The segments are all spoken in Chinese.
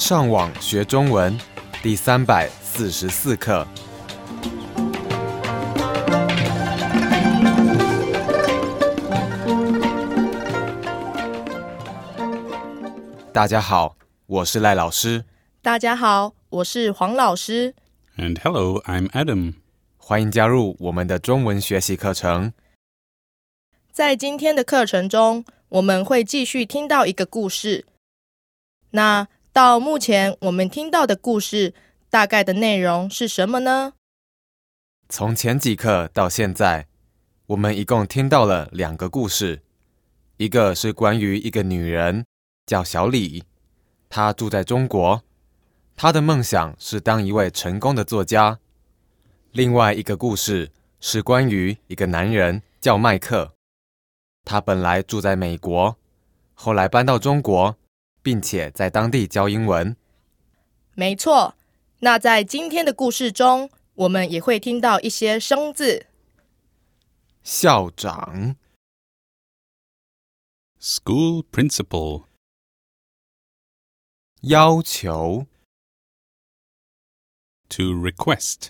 上网学中文第三百四十四课。大家好，我是赖老师，大家好，我是黄老师。And hello, I'm Adam. 欢迎加入我们的中文学习课程。在今天的课程中，我们会继续听到一个故事。那到目前我们听到的故事大概的内容是什么呢？从前几课到现在，我们一共听到了两个故事，一个是关于一个女人叫小李，她住在中国，她的梦想是当一位成功的作家。另外一个故事是关于一个男人叫麦克，他本来住在美国，后来搬到中国，并且在当地教英文。没错。那在今天的故事中，我们也会听到一些生字。校长、School principal, 要求、to request.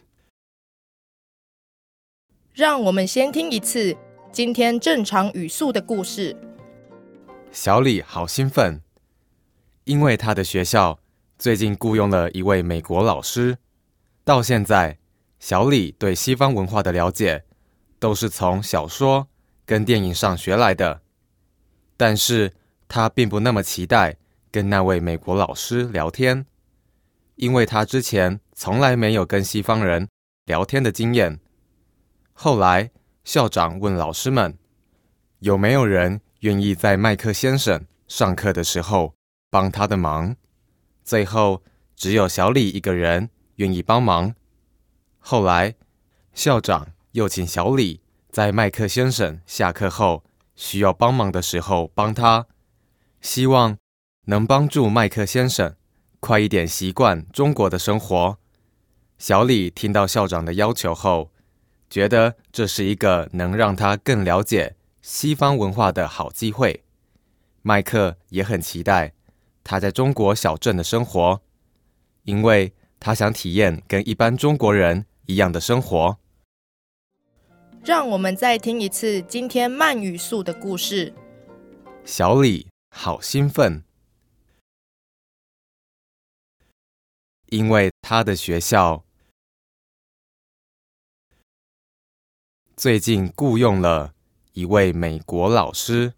让我们先听一次今天正常语速的故事。小李好兴奋，因为他的学校最近雇佣了一位美国老师。到现在，小李对西方文化的了解都是从小说跟电影上学来的，但是他并不那么期待跟那位美国老师聊天，因为他之前从来没有跟西方人聊天的经验。后来，校长问老师们有没有人愿意在麦克先生上课的时候帮他的忙。最后，只有小李一个人愿意帮忙。后来，校长又请小李在麦克先生下课后需要帮忙的时候帮他，希望能帮助麦克先生快一点习惯中国的生活。小李听到校长的要求后，觉得这是一个能让他更了解西方文化的好机会。麦克也很期待他在中国小镇的生活，因为他想体验跟一般中国人一样的生活。让我们再听一次今天慢语速的故事。小李好兴奋，因为他的学校最近雇佣了一位美国老师。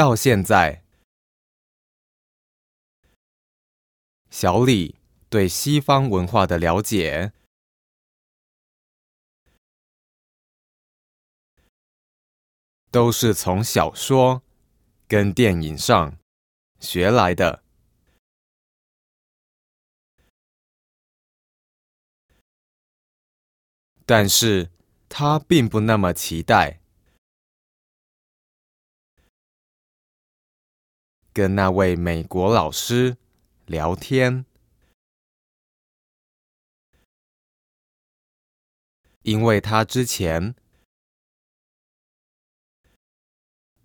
到现在，小李对西方文化的了解。都是从小说跟电影上学来的。但是他并不那么期待。跟那位美国老师聊天，因为他之前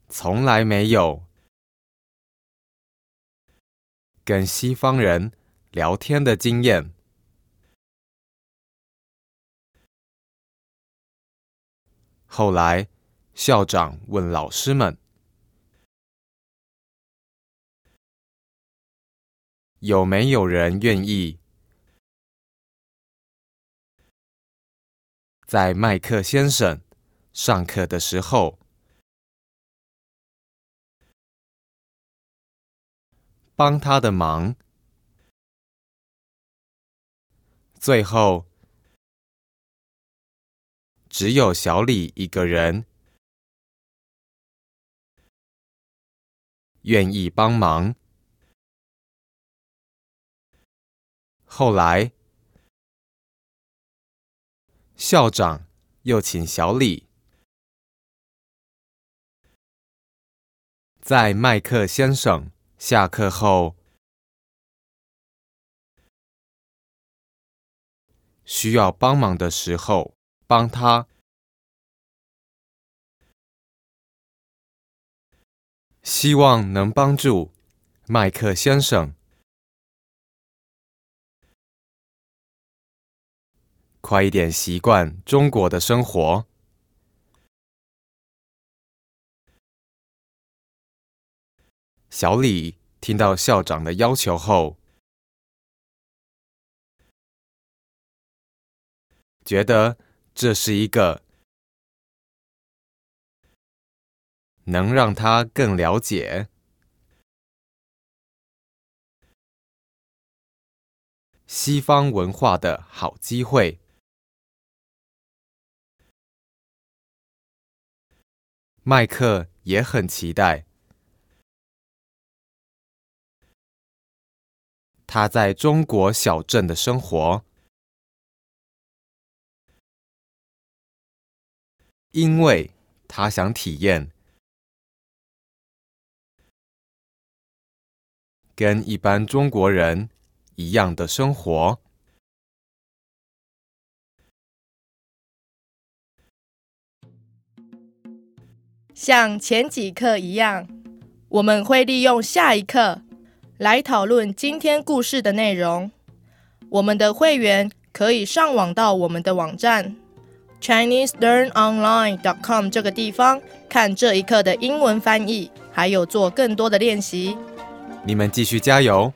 从来没有跟西方人聊天的经验。后来，校长问老师们：“有没有人愿意在麦克先生上课的时候帮他的忙？”最后，只有小李一个人愿意帮忙。后来，校长又请小李。在麦克先生下课后。需要帮忙的时候帮他。希望能帮助麦克先生。快一点习惯中国的生活。小李听到校长的要求后，觉得这是一个能让他更了解西方文化的好机会。麦克也很期待。他在中国小镇的生活，因为他想体验跟一般中国人一样的生活。像前几课一样，我们会利用下一课。来讨论今天故事的内容。我们的会员可以上网到我们的网站 ChineseLearnOnline.com 这个地方看这一课的英文翻译，还有做更多的练习。你们继续加油！